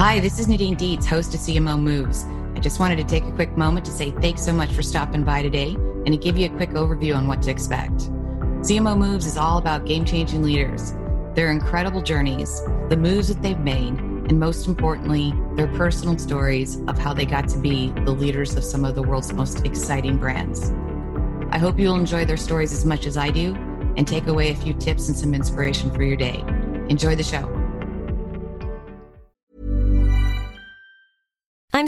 Hi, this is Nadine Dietz, host of CMO Moves. I just wanted to take a quick moment to say thanks so much for stopping by today and to give you a quick overview on what to expect. CMO Moves is all about game changing leaders, their incredible journeys, the moves that they've made, and most importantly, their personal stories of how they got to be the leaders of some of the world's most exciting brands. I hope you'll enjoy their stories as much as I do and take away a few tips and some inspiration for your day. Enjoy the show.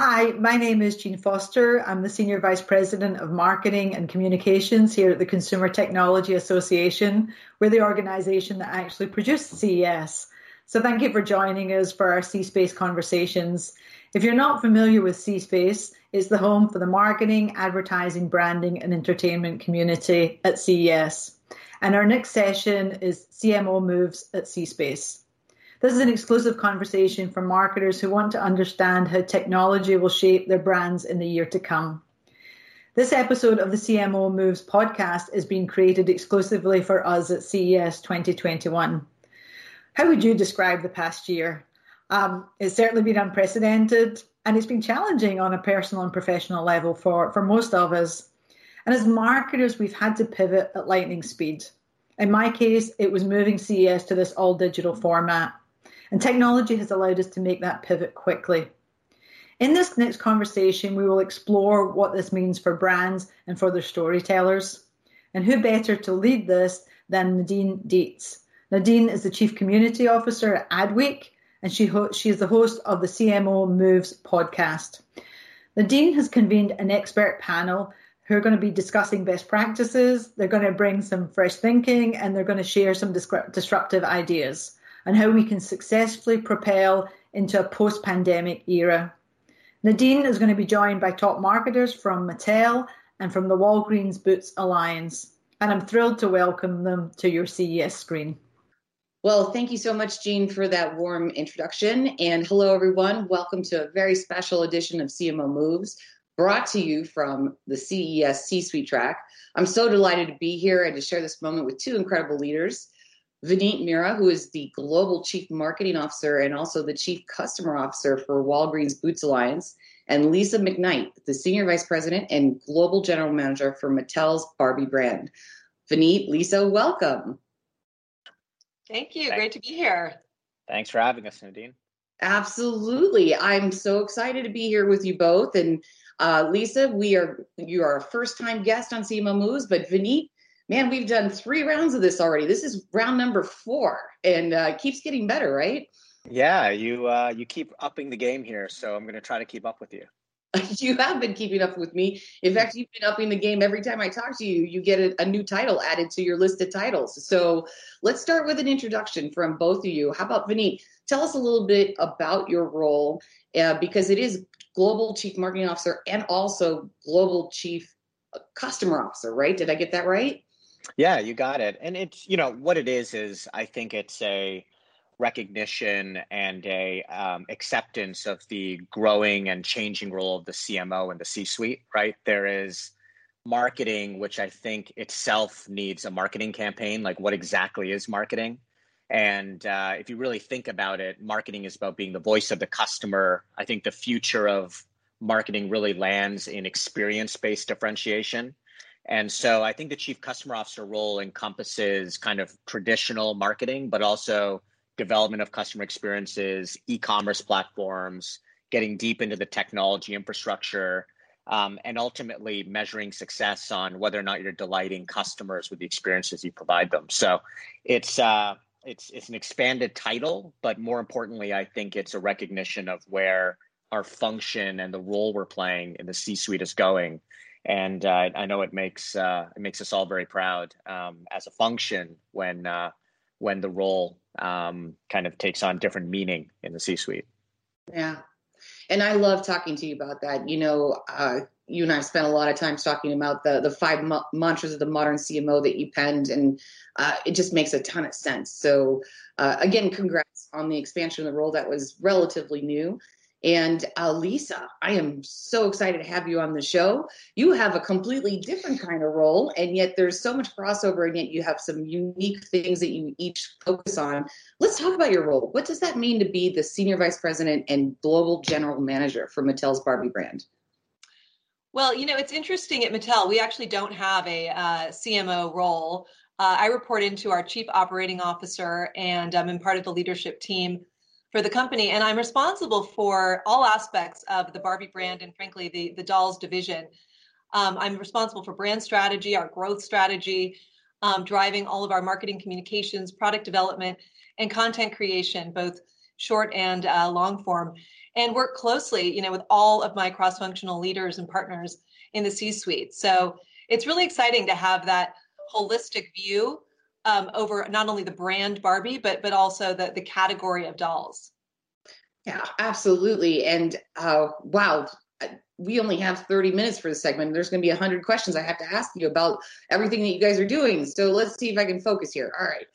Hi, my name is Jean Foster. I'm the Senior Vice President of Marketing and Communications here at the Consumer Technology Association. We're the organization that actually produced CES. So thank you for joining us for our C-Space conversations. If you're not familiar with C-Space, it's the home for the marketing, advertising, branding, and entertainment community at CES. And our next session is CMO Moves at C-Space. This is an exclusive conversation for marketers who want to understand how technology will shape their brands in the year to come. This episode of the CMO Moves podcast is being created exclusively for us at CES 2021. How would you describe the past year? Um, it's certainly been unprecedented and it's been challenging on a personal and professional level for, for most of us. And as marketers, we've had to pivot at lightning speed. In my case, it was moving CES to this all digital format. And technology has allowed us to make that pivot quickly. In this next conversation, we will explore what this means for brands and for their storytellers. And who better to lead this than Nadine Dietz? Nadine is the Chief Community Officer at Adweek, and she, ho- she is the host of the CMO Moves podcast. Nadine has convened an expert panel who are going to be discussing best practices. They're going to bring some fresh thinking and they're going to share some disruptive ideas and how we can successfully propel into a post pandemic era. Nadine is going to be joined by top marketers from Mattel and from the Walgreens Boots Alliance. And I'm thrilled to welcome them to your CES screen. Well, thank you so much, Jean, for that warm introduction. And hello, everyone. Welcome to a very special edition of CMO Moves, brought to you from the CES C Suite track. I'm so delighted to be here and to share this moment with two incredible leaders. Vineet Mehra, who is the Global Chief Marketing Officer and also the Chief Customer Officer for Walgreens Boots Alliance, and Lisa McKnight, the Senior Vice President and Global General Manager for Mattel's Barbie brand. Vineet, Lisa, welcome. Thank you. Great to be here. Thanks for having us, Nadine. Absolutely. I'm so excited to be here with you both. And Uh, Lisa, we are you are a first time guest on CMO Moves, but Vineet, man, we've done three rounds of this already. This is round number four, and uh, keeps getting better, right? Yeah, you uh, you keep upping the game here, so I'm going to try to keep up with you. you have been keeping up with me. In fact, you've been upping the game every time I talk to you. You get a, a, new title added to your list of titles. So let's start with an introduction from both of you. How about Vineet? Tell us a little bit about your role uh, because it is Global Chief Marketing Officer and also Global Chief Customer Officer, right? Did I get that right? Yeah, you got it. And it's, you know, what it is is I think it's a recognition and a um, acceptance of the growing and changing role of the CMO and the C-suite. Right there is marketing, which I think itself needs a marketing campaign. Like, what exactly is marketing? And uh, if you really think about it, marketing is about being the voice of the customer. I think the future of marketing really lands in experience based differentiation. And so I think the chief customer officer role encompasses kind of traditional marketing, but also development of customer experiences, e-commerce platforms, getting deep into the technology infrastructure, um, and ultimately measuring success on whether or not you're delighting customers with the experiences you provide them. So it's uh, it's it's an expanded title, but more importantly, I think it's a recognition of where our function and the role we're playing in the C-suite is going. And uh, I know it makes uh, it makes us all very proud um, as a function when uh, when the role um, kind of takes on different meaning in the C-suite. Yeah, and I love talking to you about that. You know, uh, you and I spent a lot of time talking about the the five mo- mantras of the modern CMO that you penned, and uh, it just makes a ton of sense. So, uh, again, congrats on the expansion of the role that was relatively new. And uh, Lisa, I am so excited to have you on the show. You have a completely different kind of role, and yet there's so much crossover, and yet you have some unique things that you each focus on. Let's talk about your role. What does that mean to be the Senior Vice President and Global General Manager for Mattel's Barbie brand? Well, you know, it's interesting at Mattel, we actually don't have a uh, CMO role. Uh, I report into our Chief Operating Officer, and I'm part of the leadership team for the company. And I'm responsible for all aspects of the Barbie brand and, frankly, the, the dolls division. Um, I'm responsible for brand strategy, our growth strategy, um, driving all of our marketing communications, product development, and content creation, both short and uh, long form, and work closely, you know, with all of my cross-functional leaders and partners in the C-suite. So it's really exciting to have that holistic view um, over not only the brand Barbie, but but also the the category of dolls. Yeah, absolutely. And uh, wow, we only have 30 minutes for the segment. There's going to be 100 questions I have to ask you about everything that you guys are doing. So let's see if I can focus here. All right.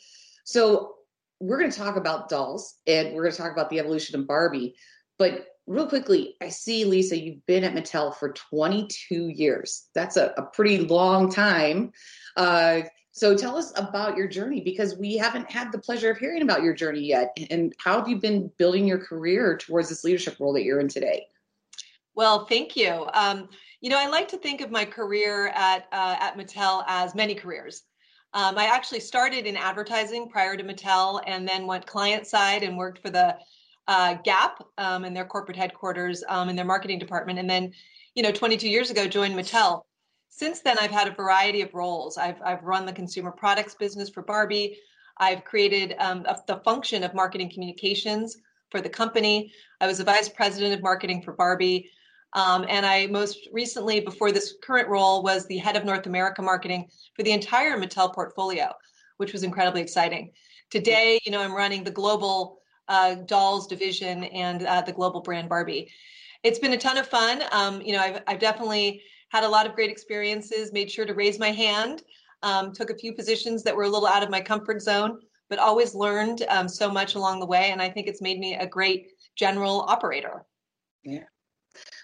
So we're going to talk about dolls and we're going to talk about the evolution of Barbie. But real quickly, I see, Lisa, you've been at Mattel for 22 years. That's a, a pretty long time. Uh, so tell us about your journey because we haven't had the pleasure of hearing about your journey yet. And how have you been building your career towards this leadership role that you're in today? Well, thank you. Um, you know, I like to think of my career at uh, at Mattel as many careers. Um, I actually started in advertising prior to Mattel, and then went client side and worked for the uh, Gap um, in their corporate headquarters um, in their marketing department, and then, you know, 22 years ago joined Mattel since then, I've had a variety of roles. I've, I've run the consumer products business for Barbie. I've created um, a, the function of marketing communications for the company. I was a vice president of marketing for Barbie. Um, and I most recently, before this current role, was the head of North America marketing for the entire Mattel portfolio, which was incredibly exciting. Today, you know, I'm running the global uh, dolls division and uh, the global brand Barbie. It's been a ton of fun. Um, you know, I've, I've definitely had a lot of great experiences, made sure to raise my hand, um, took a few positions that were a little out of my comfort zone, but always learned um, so much along the way. And I think it's made me a great general operator. Yeah.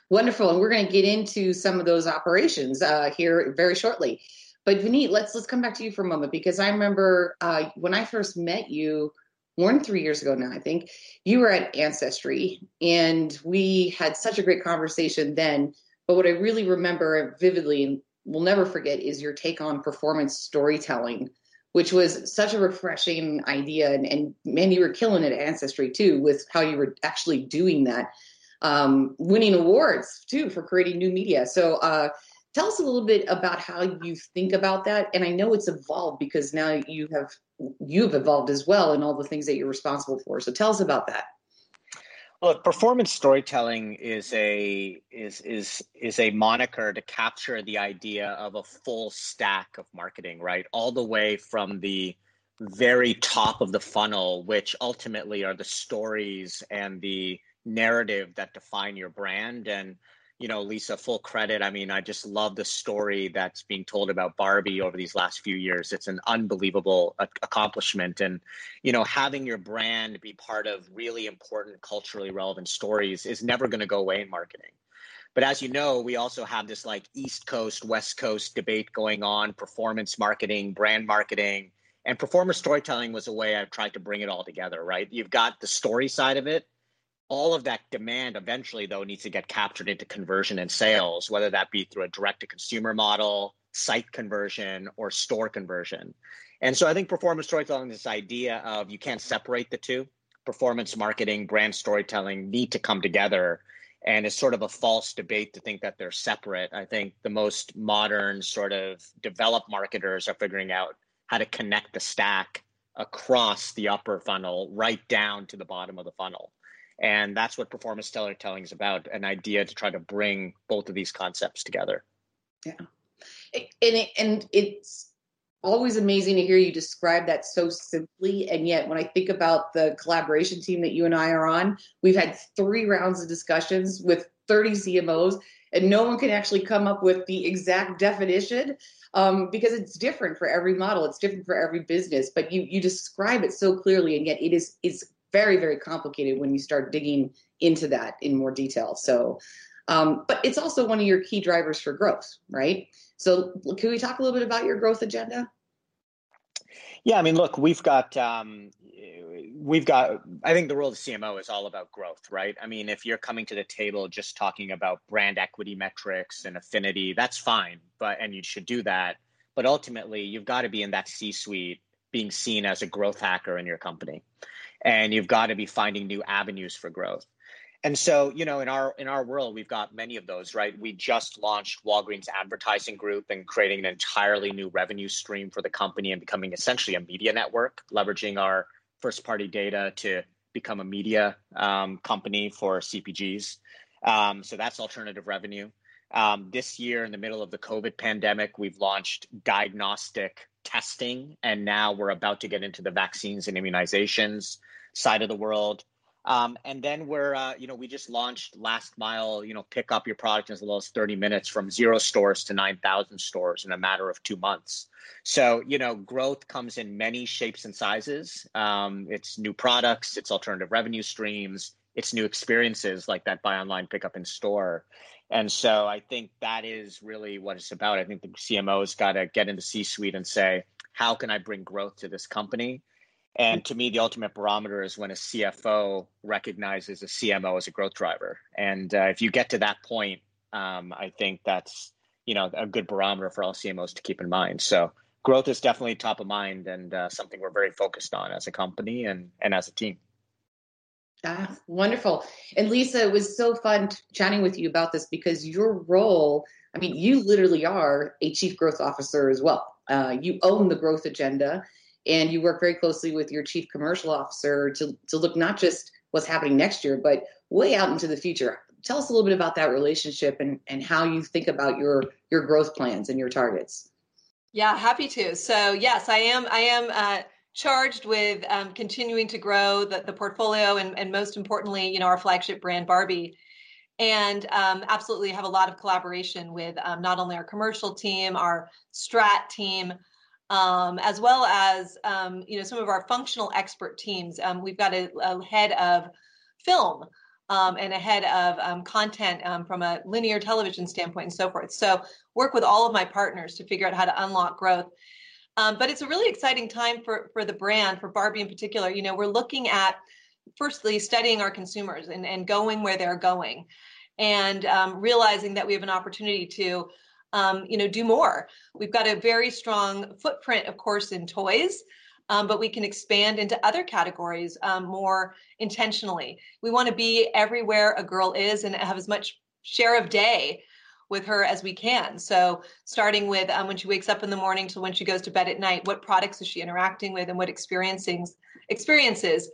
Wonderful. And we're going to get into some of those operations uh, here very shortly. But Vineet, let's let's come back to you for a moment because I remember uh, when I first met you, more than three years ago now, I think, you were at Ancestry, and we had such a great conversation then but what I really remember vividly and will never forget is your take on performance storytelling, which was such a refreshing idea. And, and man, you were killing it at Ancestry too with how you were actually doing that. um, winning awards too for creating new media. So uh, tell us a little bit about how you think about that. And I know it's evolved because now you have you've evolved as well in all the things that you're responsible for. So tell us about that. Well, performance storytelling is a is is is a moniker to capture the idea of a full stack of marketing, right? All the way from the very top of the funnel, which ultimately are the stories and the narrative that define your brand. And you know, Lisa, full credit. I mean, I just love the story that's being told about Barbie over these last few years. It's an unbelievable accomplishment. And, you know, having your brand be part of really important culturally relevant stories is never going to go away in marketing. But as you know, we also have this like East Coast, West Coast debate going on performance marketing, brand marketing. And performer storytelling was a way I've tried to bring it all together, right? You've got the story side of it, all of that demand eventually though needs to get captured into conversion and sales whether that be through a direct to consumer model site conversion or store conversion. And so i think performance storytelling this idea of you can't separate the two. Performance marketing brand storytelling need to come together and it's sort of a false debate to think that they're separate. I think the most modern sort of developed marketers are figuring out how to connect the stack across the upper funnel right down to the bottom of the funnel and that's what performance storytelling is about an idea to try to bring both of these concepts together. Yeah. And, it, and it's always amazing to hear you describe that so simply. And yet, when I think about the collaboration team that you and I are on, we've had three rounds of discussions with 30 CMOs, and no one can actually come up with the exact definition um, because it's different for every model. It's different for every business. But you you describe it so clearly, and yet it is is very very complicated when you start digging into that in more detail. So um, but it's also one of your key drivers for growth right? So can we talk a little bit about your growth agenda? Yeah i mean look we've got um, we've got i think the role of cmo is all about growth right? I mean if you're coming to the table just talking about brand equity metrics and affinity that's fine but and you should do that. But ultimately you've got to be in that c suite being seen as a growth hacker in your company and you've got to be finding new avenues for growth. And so you know in our in our world we've got many of those right? We just launched walgreens advertising group and creating an entirely new revenue stream for the company and becoming essentially a media network leveraging our first party data to become a media um, company for cpgs um, so that's alternative revenue. Um, this year in the middle of the covid pandemic we've launched diagnostic testing and now we're about to get into the vaccines and immunizations side of the world. Um, and then we're, uh, you know, we just launched last mile, you know, pick up your product in as little as 30 minutes from zero stores to 9,000 stores in a matter of two months. So, you know, growth comes in many shapes and sizes. Um, it's new products, it's alternative revenue streams, it's new experiences like that buy online, pick up in store. And so I think that is really what it's about. I think the CMO has got to get into C suite and say, how can I bring growth to this company? And to me, the ultimate barometer is when a CFO recognizes a CMO as a growth driver. And uh, if you get to that point, um, I think that's you know a good barometer for all CMOs to keep in mind. So growth is definitely top of mind and uh, something we're very focused on as a company and and as a team. Ah, wonderful. And Lisa, it was so fun chatting with you about this because your role, I mean, you literally are a chief growth officer as well. Uh, you own the growth agenda and you work very closely with your chief commercial officer to, to look not just what's happening next year, but way out into the future. Tell us a little bit about that relationship and, and how you think about your your growth plans and your targets. Yeah, happy to. So yes, I am. I am uh, charged with um, continuing to grow the, the portfolio and, and most importantly, you know, our flagship brand Barbie and um, absolutely have a lot of collaboration with um, not only our commercial team, our strat team, um, as well as um, you know some of our functional expert teams. Um, we've got a, a, head of film and a head of content from a linear television standpoint and so forth. So work with all of my partners to figure out how to unlock growth. But it's a really exciting time for for the brand, for Barbie in particular. You know, we're looking at firstly studying our consumers and, and going where they're going and realizing that we have an opportunity to um, you know, do more. We've got a very strong footprint, of course, in toys. um, but we can expand into other categories um, more intentionally. We want to be everywhere a girl is and have as much share of day with her as we can. So, starting with um, when she wakes up in the morning to when she goes to bed at night, what products is she interacting with, and what experiencing experiences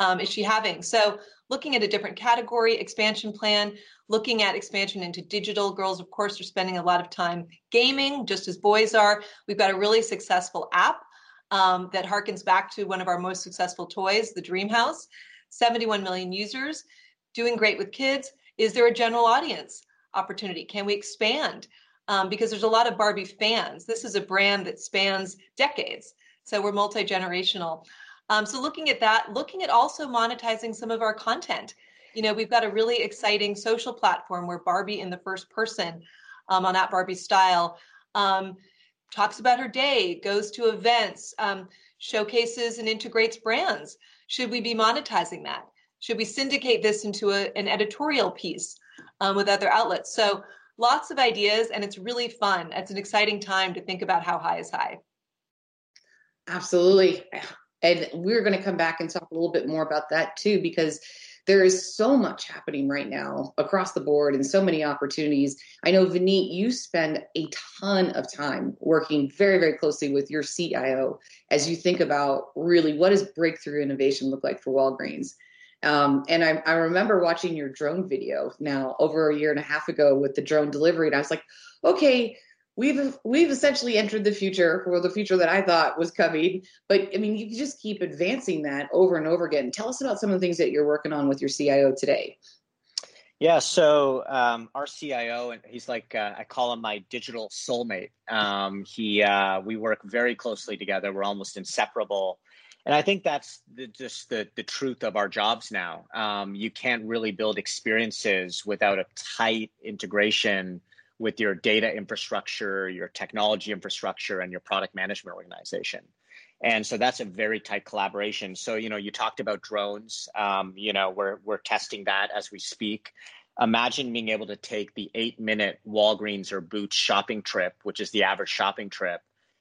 um, is she having? So, looking at a different category expansion plan, looking at expansion into digital. Girls, of course, are spending a lot of time gaming, just as boys are. We've got a really successful app um, that harkens back to one of our most successful toys, the Dream House. 71 million users, doing great with kids. Is there a general audience opportunity? Can we expand? Um, because there's a lot of Barbie fans. This is a brand that spans decades. So we're multi generational. Um, so looking at that, looking at also monetizing some of our content. You know, we've got a really exciting social platform where Barbie in the first person um, on that Barbie style um, talks about her day, goes to events, um, showcases and integrates brands. Should we be monetizing that? Should we syndicate this into a, an editorial piece um, with other outlets? So lots of ideas, and it's really fun. It's an exciting time to think about how high is high. Absolutely. And we're going to come back and talk a little bit more about that too, because there is so much happening right now across the board and so many opportunities. I know, Vineet, you spend a ton of time working very, very closely with your CIO as you think about really what does breakthrough innovation look like for Walgreens. Um, and I, I remember watching your drone video now over a year and a half ago with the drone delivery, and I was like, okay, we've we've essentially entered the future or the future that I thought was coming. But I mean, you just keep advancing that over and over again. Tell us about some of the things that you're working on with your CIO today. Yeah, so um, our CIO, and he's like uh, I call him my digital soulmate. Um, he uh, we work very closely together. We're almost inseparable, and I think that's the, just the the truth of our jobs now. Um, you can't really build experiences without a tight integration with your data infrastructure, your technology infrastructure, and your product management organization. And so that's a very tight collaboration. So, you know, you talked about drones. Um, you know, we're we're testing that as we speak. Imagine being able to take the eight minute Walgreens or Boots shopping trip, which is the average shopping trip,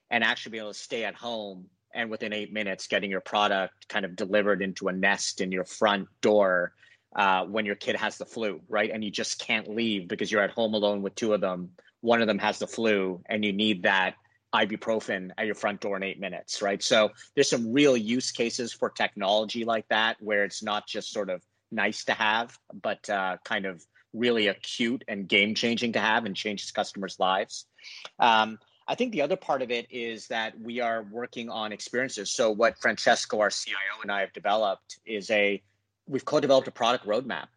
and actually be able to stay at home and within eight minutes getting your product kind of delivered into a nest in your front door uh, when your kid has the flu, right? And you just can't leave because you're at home alone with two of them. One of them has the flu, and you need that ibuprofen at your front door in eight minutes, right? So there's some real use cases for technology like that where it's not just sort of nice to have, but uh, kind of really acute and game changing to have and changes customers' lives. Um, I think the other part of it is that we are working on experiences. So what Francesco, our CIO, and I have developed is a we've co-developed a product roadmap,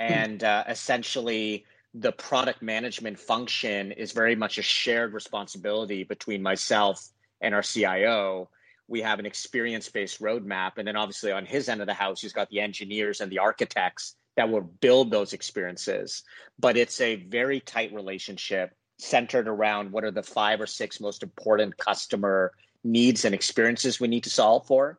hmm. and uh, essentially the product management function is very much a shared responsibility between myself and our CIO. We have an experience-based roadmap, and then obviously on his end of the house, he's got the engineers and the architects that will build those experiences. But it's a very tight relationship centered around what are the five or six most important customer needs and experiences we need to solve for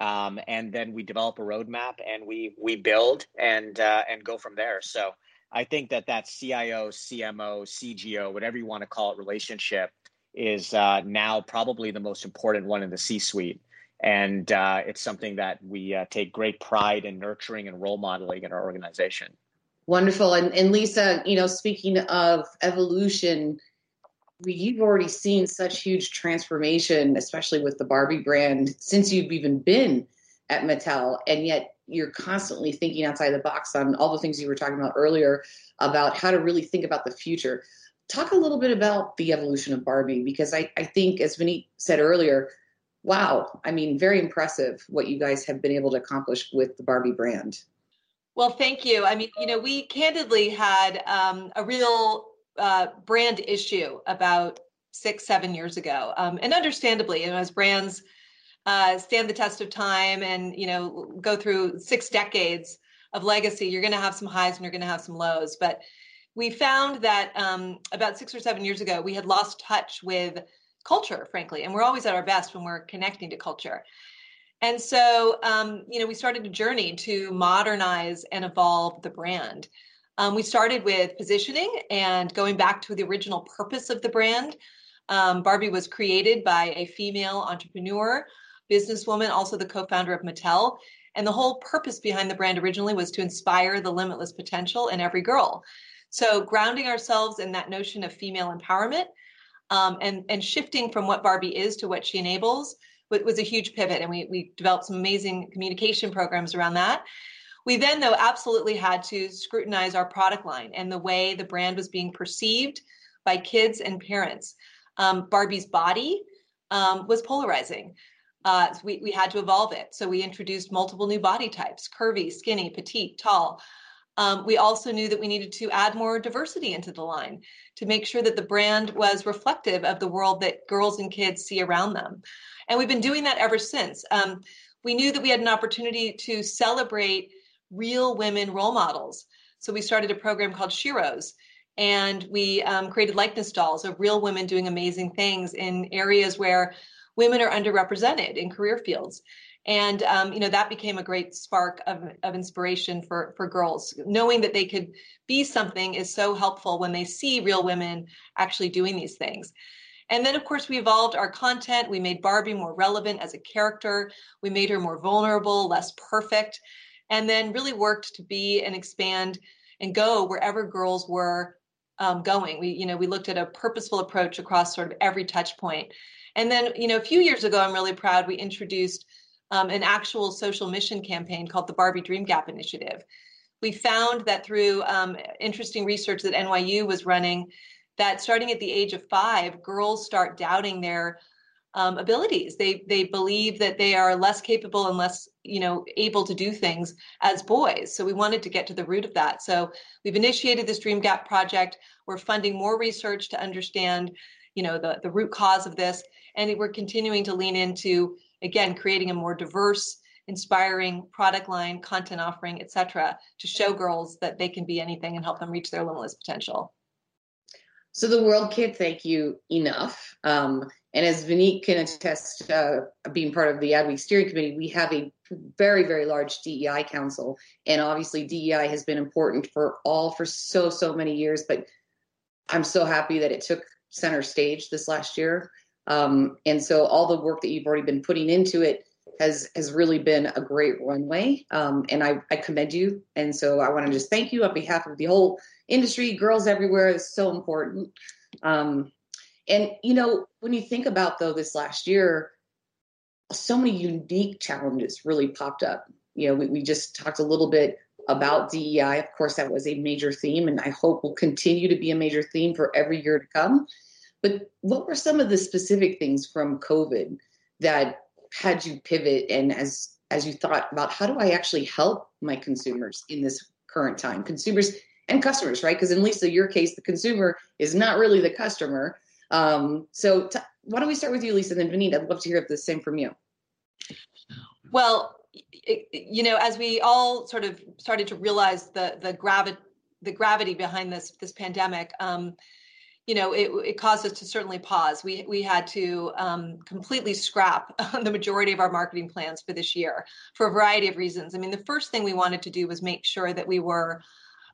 um, and then we develop a roadmap and we we build and uh, and go from there. So I think that that CIO, CMO, CGO, whatever you want to call it, relationship is uh, now probably the most important one in the C-suite, and uh, it's something that we uh, take great pride in nurturing and role modeling in our organization. Wonderful, and and Lisa, you know, speaking of evolution you've already seen such huge transformation, especially with the Barbie brand, since you've even been at Mattel, and yet you're constantly thinking outside the box on all the things you were talking about earlier about how to really think about the future. Talk a little bit about the evolution of Barbie, because I, I think, as Vineet said earlier, wow, I mean, very impressive what you guys have been able to accomplish with the Barbie brand. Well, thank you. I mean, you know, we candidly had um, a real uh, brand issue about six, seven years ago. Um, and understandably, you know, as brands uh, stand the test of time and, you know, go through six decades of legacy, you're going to have some highs and you're going to have some lows. But we found that um, about six or seven years ago, we had lost touch with culture, frankly. And we're always at our best when we're connecting to culture. And so, um, you know, we started a journey to modernize and evolve the brand. Um, we started with positioning and going back to the original purpose of the brand. Um, Barbie was created by a female entrepreneur businesswoman, also the co-founder of Mattel. And the whole purpose behind the brand originally was to inspire the limitless potential in every girl. So grounding ourselves in that notion of female empowerment um, and and shifting from what Barbie is to what she enables was a huge pivot, and we we developed some amazing communication programs around that. We then, though, absolutely had to scrutinize our product line and the way the brand was being perceived by kids and parents. Um, Barbie's body um, was polarizing. Uh, so we, we had to evolve it. So we introduced multiple new body types curvy, skinny, petite, tall. Um, we also knew that we needed to add more diversity into the line to make sure that the brand was reflective of the world that girls and kids see around them. And we've been doing that ever since. Um, we knew that we had an opportunity to celebrate real women role models. So we started a program called Sheroes, and we um, created likeness dolls of real women doing amazing things in areas where women are underrepresented in career fields and um, you know that became a great spark of, of inspiration for for girls. Knowing that they could be something is so helpful when they see real women actually doing these things. And then of course we evolved our content. We made barbie more relevant as a character. We made her more vulnerable less perfect and then really worked to be and expand and go wherever girls were um, going. We you know we looked at a purposeful approach across sort of every touch point. And then you know a few years ago i'm really proud we introduced um, an actual social mission campaign called the Barbie Dream Gap Initiative. We found that through um, interesting research that NYU was running, that starting at the age of five, girls start doubting their um, abilities. They they believe that they are less capable and less you know able to do things as boys. So we wanted to get to the root of that. So we've initiated this Dream Gap project. We're funding more research to understand you know the the root cause of this, and we're continuing to lean into again creating a more diverse inspiring product line content offering etc to show girls that they can be anything and help them reach their limitless potential. So the world can't thank you enough. Um, and as Vineet can attest uh, being part of the adweek steering committee we have a very very large dei council. And obviously dei has been important for all for so so many years but i'm so happy that it took center stage this last year um, and so all the work that you've already been putting into it has has really been a great runway. Um, and I, I commend you. And so I want to just thank you on behalf of the whole industry, girls everywhere. is so important. Um, and you know, when you think about though this last year, so many unique challenges really popped up. You know, we, we just talked a little bit about DEI. Of course, that was a major theme, and I hope will continue to be a major theme for every year to come. But what were some of the specific things from COVID that had you pivot and as as you thought about how do I actually help my consumers in this current time? Consumers and customers, right? Because in Lisa, your case, the consumer is not really the customer. Um, so t- why don't we start with you, Lisa, and then Vineet, I'd love to hear the same from you. Well, you know, as we all sort of started to realize the the gravity the gravity behind this this pandemic, um, you know, it, it caused us to certainly pause. We we had to um, completely scrap the majority of our marketing plans for this year for a variety of reasons. I mean, the first thing we wanted to do was make sure that we were,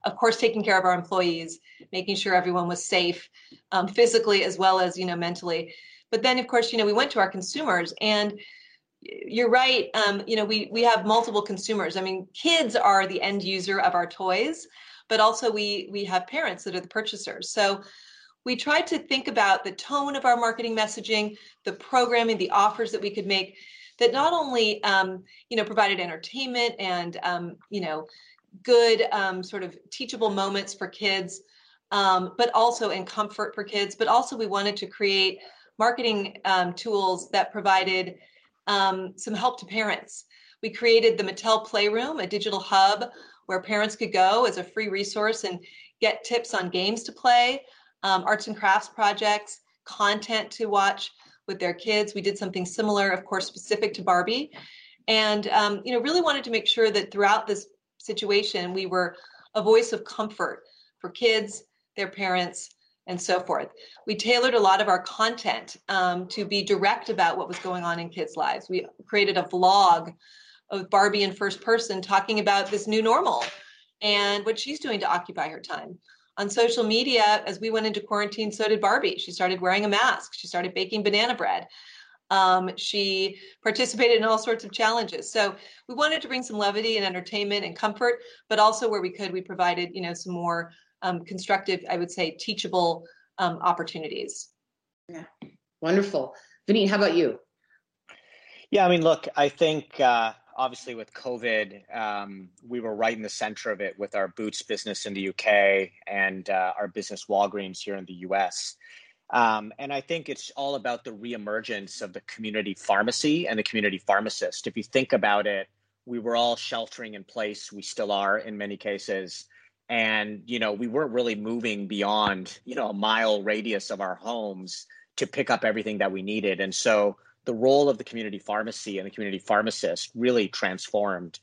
of course, taking care of our employees, making sure everyone was safe, um, physically as well as you know mentally. But then, of course, you know, we went to our consumers and you're right. Um, you know, we we have multiple consumers. I mean, kids are the end user of our toys, but also we we have parents that are the purchasers. So we tried to think about the tone of our marketing messaging, the programming, the offers that we could make that not only um, you know provided entertainment and um, you know good um, sort of teachable moments for kids, um, but also in comfort for kids. But also we wanted to create marketing um, tools that provided um, some help to parents. We created the Mattel Playroom, a digital hub where parents could go as a free resource and get tips on games to play um, arts and crafts projects, content to watch with their kids. We did something similar, of course, specific to Barbie, and um, you know, really wanted to make sure that throughout this situation, we were a voice of comfort for kids, their parents, and so forth. We tailored a lot of our content um, to be direct about what was going on in kids' lives. We created a vlog of Barbie in first person talking about this new normal and what she's doing to occupy her time on social media as we went into quarantine so did barbie she started wearing a mask she started baking banana bread Um, she participated in all sorts of challenges. So we wanted to bring some levity and entertainment and comfort, but also where we could, we provided, you know, some more um, constructive, I would say, teachable um, opportunities. Yeah, wonderful. Vineet, how about you? Yeah, I mean, look, I think uh, obviously with COVID, um, we were right in the center of it with our Boots business in the UK and uh, our business Walgreens here in the US. Um, and I think it's all about the reemergence of the community pharmacy and the community pharmacist. If you think about it, we were all sheltering in place. We still are in many cases. And, you know, we weren't really moving beyond, you know, a mile radius of our homes to pick up everything that we needed. And so the role of the community pharmacy and the community pharmacist really transformed.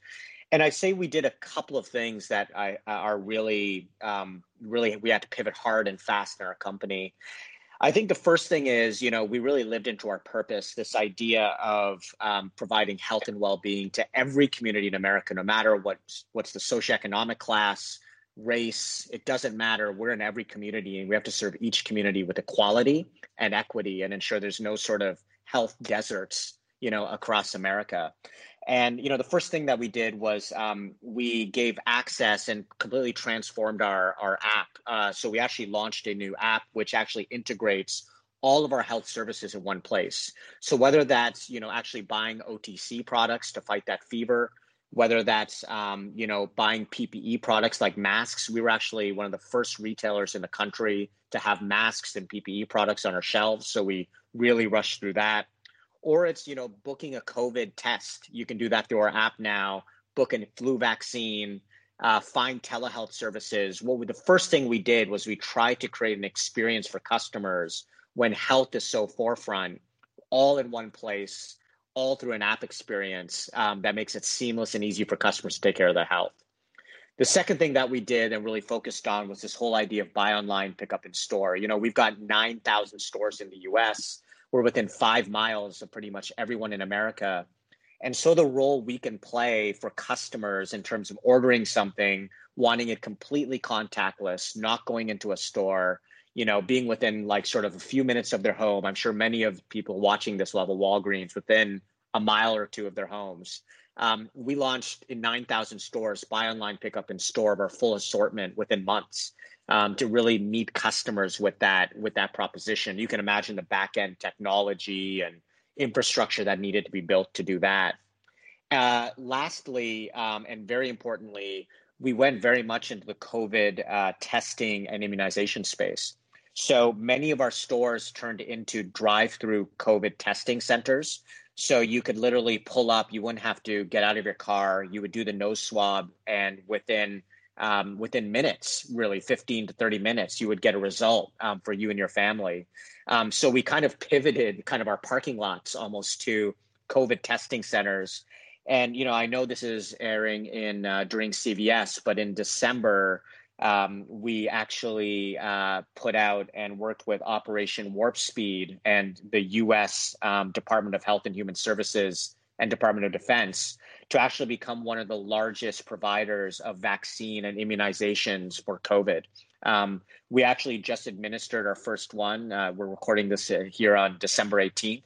And I say we did a couple of things that I, are really, um, really, we had to pivot hard and fast in our company. I think the first thing is, you know, we really lived into our purpose, this idea of um, providing health and well-being to every community in America, no matter what's what's the socioeconomic class, race. It doesn't matter. We're in every community, and we have to serve each community with equality and equity, and ensure there's no sort of health deserts, you know, across America. And you know, the first thing that we did was um, we gave access and completely transformed our our app. Uh, so we actually launched a new app which actually integrates all of our health services in one place. So whether that's you know actually buying OTC products to fight that fever, whether that's um, you know buying PPE products like masks, we were actually one of the first retailers in the country to have masks and PPE products on our shelves. So we really rush through that. Or it's you know booking a covid test. You can do that through our app now. Book a flu vaccine uh, find telehealth services. What the first thing we did was we tried to create an experience for customers when health is so forefront all in one place all through an app experience um, that makes it seamless and easy for customers to take care of their health the second thing that we did and really focused on was this whole idea of buy online pick up in store you know we've got 9000 stores in the us we're within five miles of pretty much everyone in America. And so the role we can play for customers in terms of ordering something, wanting it completely contactless, not going into a store, you know, being within like sort of a few minutes of their home. I'm sure many of people watching this will have a Walgreens within a mile or two of their homes. Um, we launched in 9,000 stores, buy online, pick up in store of our full assortment within months um, to really meet customers with that with that proposition. You can imagine the back end technology and infrastructure that needed to be built to do that. Uh, lastly, um, and very importantly, we went very much into the COVID uh, testing and immunization space. So many of our stores turned into drive-through COVID testing centers. So you could literally pull up. You wouldn't have to get out of your car. You would do the nose swab, and within um, within minutes, really 15 to 30 minutes, you would get a result um, for you and your family. Um, so we kind of pivoted kind of our parking lots almost to COVID testing centers. And, you know, I know this is airing in uh, during CES, but in December, um, we actually uh, put out and worked with Operation Warp Speed and the U.S. Um, Department of Health and Human Services and Department of Defense to actually become one of the largest providers of vaccine and immunizations for COVID. Um, we actually just administered our first one. Uh, we're recording this uh, here on December 18th.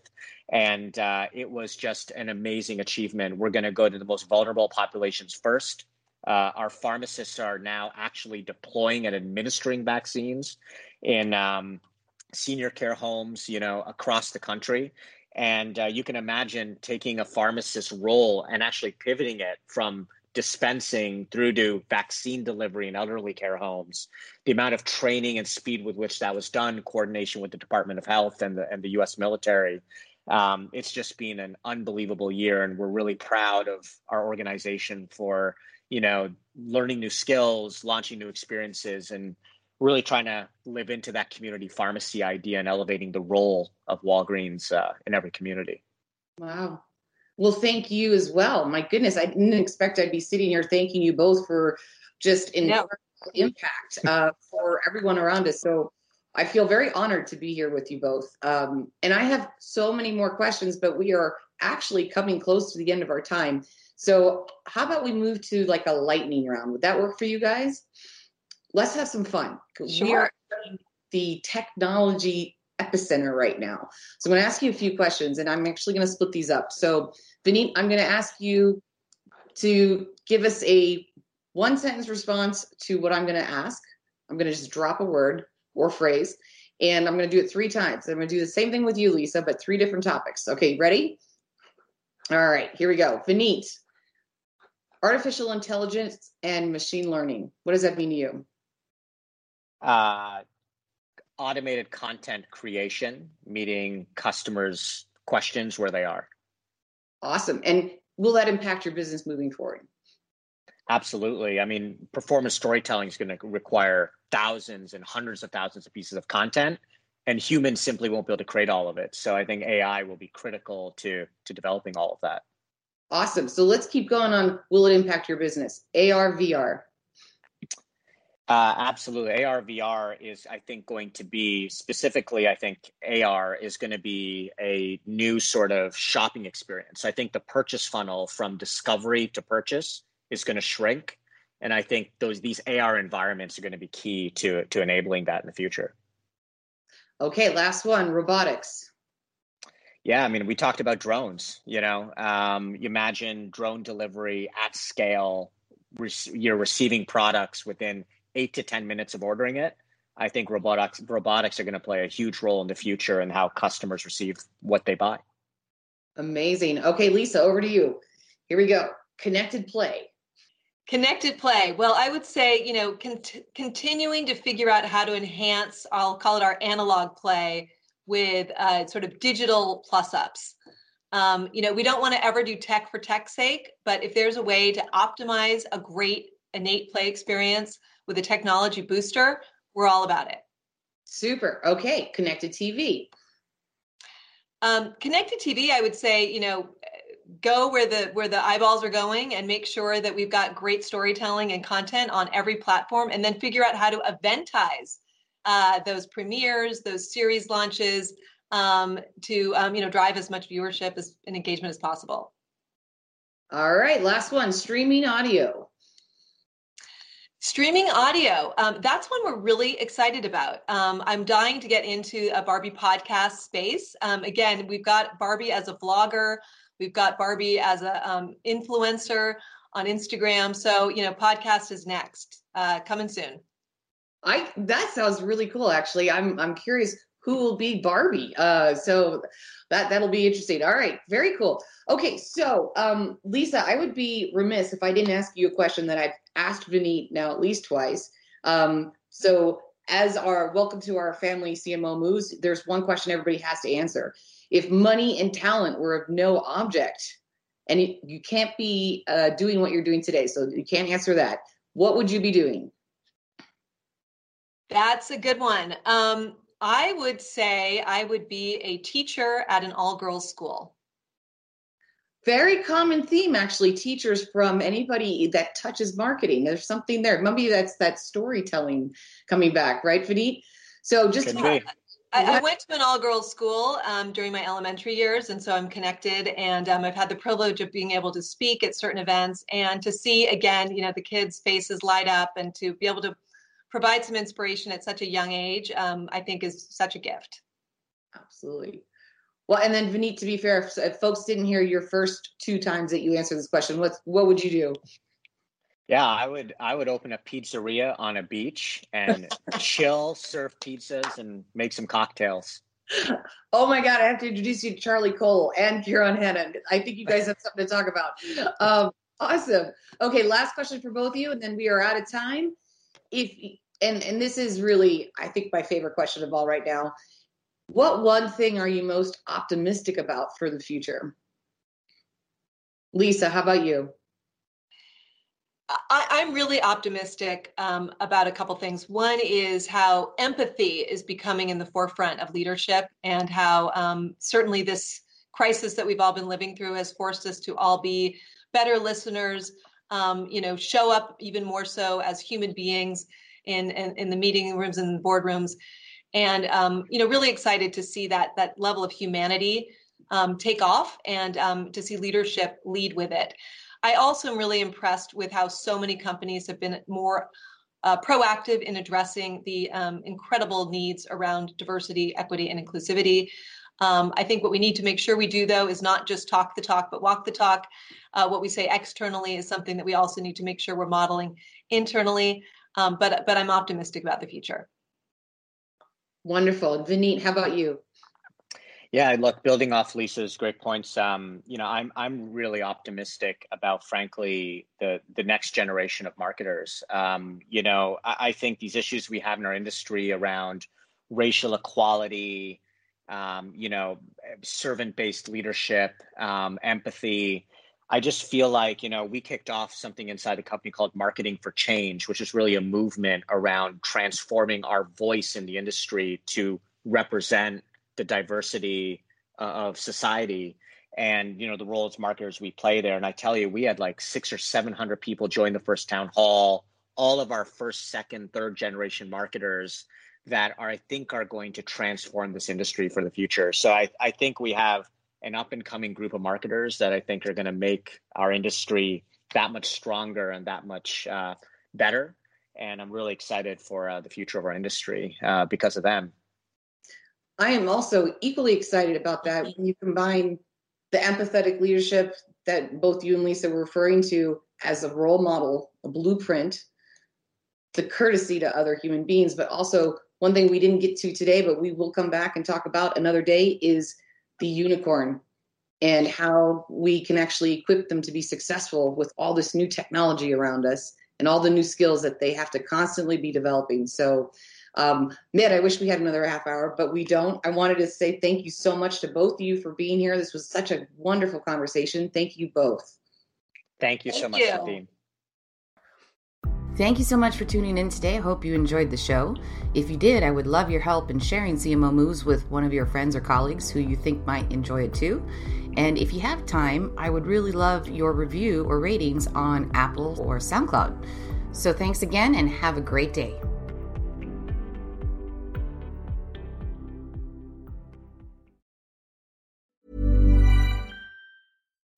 And uh, it was just an amazing achievement. We're going to go to the most vulnerable populations first. Uh, our pharmacists are now actually deploying and administering vaccines in um, senior care homes, you know, across the country. And uh, you can imagine taking a pharmacist role and actually pivoting it from dispensing through to vaccine delivery in elderly care homes. The amount of training and speed with which that was done, coordination with the Department of Health and the, and the U.S. military. Um, it's just been an unbelievable year, and we're really proud of our organization for you know learning new skills, launching new experiences, and really trying to live into that community pharmacy idea and elevating the role of Walgreens uh, in every community. Wow. Well, thank you as well. My goodness, I didn't expect I'd be sitting here thanking you both for just incredible no. impact uh, for everyone around us. So I feel very honored to be here with you both. Um, and I have so many more questions, but we are actually coming close to the end of our time. So how about we move to like a lightning round? Would that work for you guys? let's have some fun. Sure. We are the technology epicenter right now. So I'm going to ask you a few questions, and I'm actually going to split these up. So, Vineet, I'm going to ask you to give us a one sentence response to what I'm going to ask. I'm going to just drop a word or phrase, and I'm going to do it three times. I'm going to do the same thing with you, Lisa, but three different topics. Okay, ready? All right, here we go. Vineet, artificial intelligence and machine learning. What does that mean to you? Uh, automated content creation, meeting customers' questions where they are. Awesome. And will that impact your business moving forward? Absolutely. I mean, performance storytelling is going to require thousands and hundreds of thousands of pieces of content, and humans simply won't be able to create all of it. So I think AI will be critical to to developing all of that. Awesome. So let's keep going on. Will it impact your business? AR, VR. Uh, absolutely. AR, VR is, I think, going to be specifically, I think AR is going to be a new sort of shopping experience. I think the purchase funnel from discovery to purchase is going to shrink. And I think those these AR environments are going to be key to, to enabling that in the future. Okay, last one robotics. Yeah, I mean, we talked about drones. You know, um, you imagine drone delivery at scale. Re- you're receiving products within eight to 10 minutes of ordering it. I think robotics robotics are going to play a huge role in the future and how customers receive what they buy. Amazing. Okay, Lisa, over to you. Here we go. Connected play. Connected play. Well, I would say, you know, cont- continuing to figure out how to enhance, I'll call it our analog play with uh, sort of digital plus ups. Um, you know, we don't want to ever do tech for tech's sake, but if there's a way to optimize a great innate play experience with a technology booster, we're all about it. Super. Okay. Connected TV. Um, connected TV, I would say, you know, go where the where the eyeballs are going and make sure that we've got great storytelling and content on every platform, and then figure out how to eventize uh, those premieres, those series launches, um, to um, you know drive as much viewership as, and engagement as possible. All right, last one: streaming audio. Streaming audio, um, that's one we're really excited about. Um, I'm dying to get into a Barbie podcast space. Um, again, we've got Barbie as a vlogger, we've got Barbie as an um, influencer on Instagram. So, you know, podcast is next, uh, coming soon. I that sounds really cool. Actually, I'm I'm curious who will be Barbie. Uh, so that that'll be interesting. All right, very cool. Okay, so um, Lisa, I would be remiss if I didn't ask you a question that I've asked Vineet now at least twice. Um, so as our welcome to our family CMO moves, there's one question everybody has to answer. If money and talent were of no object, and you, you can't be uh, doing what you're doing today, so you can't answer that. What would you be doing? That's a good one. Um, I would say I would be a teacher at an all girls school. Very common theme, actually, teachers from anybody that touches marketing. There's something there. Maybe that's that storytelling coming back, right, Vineet? So just I, I, went to an all girls school um, during my elementary years, and so I'm connected. And um, I've had the privilege of being able to speak at certain events and to see again, you know, the kids' faces light up and to be able to provide some inspiration at such a young age, um, I think is such a gift. Absolutely. Well, and then Vineet, to be fair, if, if, folks didn't hear your first two times that you answered this question, what what would you do? Yeah, I would I would open a pizzeria on a beach and chill, serve pizzas, and make some cocktails. Oh my God, I have to introduce you to Charlie Cole and Kieran Hannon. I think you guys have something to talk about. Um, awesome. Okay, last question for both of you, and then we are out of time. If and and this is really I think my favorite question of all right now. What one thing are you most optimistic about for the future? Lisa, how about you? I, am really optimistic um, about a couple things. One is how empathy is becoming in the forefront of leadership, and how um, certainly this crisis that we've all been living through has forced us to all be better listeners. Um, you know, show up even more so as human beings in, in, in the meeting rooms and boardrooms. And, um, you know, really excited to see that, that level of humanity um, take off and um, to see leadership lead with it. I also am really impressed with how so many companies have been more uh, proactive in addressing the um, incredible needs around diversity, equity, and inclusivity. Um, I think what we need to make sure we do, though, is not just talk the talk, but walk the talk. Uh, what we say externally is something that we also need to make sure we're modeling internally. Um, but but I'm optimistic about the future. Wonderful, Vineet. How about you? Yeah, look, building off Lisa's great points, um, you know, I'm I'm really optimistic about, frankly, the the next generation of marketers. Um, you know, I, I, think these issues we have in our industry around racial equality, um, you know, servant-based leadership, um, empathy. I just feel like you know we kicked off something inside the company called Marketing for Change, which is really a movement around transforming our voice in the industry to represent the diversity uh, of society. And you know the role as marketers we play there. And i tell you we had like six or seven hundred people join the first town hall all of our first second third generation marketers that are i think are going to transform this industry for the future. So i, I think we have an up and coming group of marketers that i think are going to make our industry that much stronger and that much uh, better. And i'm really excited for uh, the future of our industry uh, because of them. I am also equally excited about that when you combine the empathetic leadership that both you and Lisa were referring to as a role model, a blueprint, the courtesy to other human beings, but also one thing we didn't get to today, but we will come back and talk about another day is the unicorn and how we can actually equip them to be successful with all this new technology around us and all the new skills that they have to constantly be developing. So um, Ned, I wish we had another half hour, but we don't. I wanted to say thank you so much to both of you for being here. This was such a wonderful conversation. Thank you both. Thank you so much, Nadine. Thank you so much for tuning in today. I hope you enjoyed the show. If you did, I would love your help in sharing CMO Moves with one of your friends or colleagues who you think might enjoy it too. And if you have time, I would really love your review or ratings on Apple or SoundCloud. So thanks again and have a great day.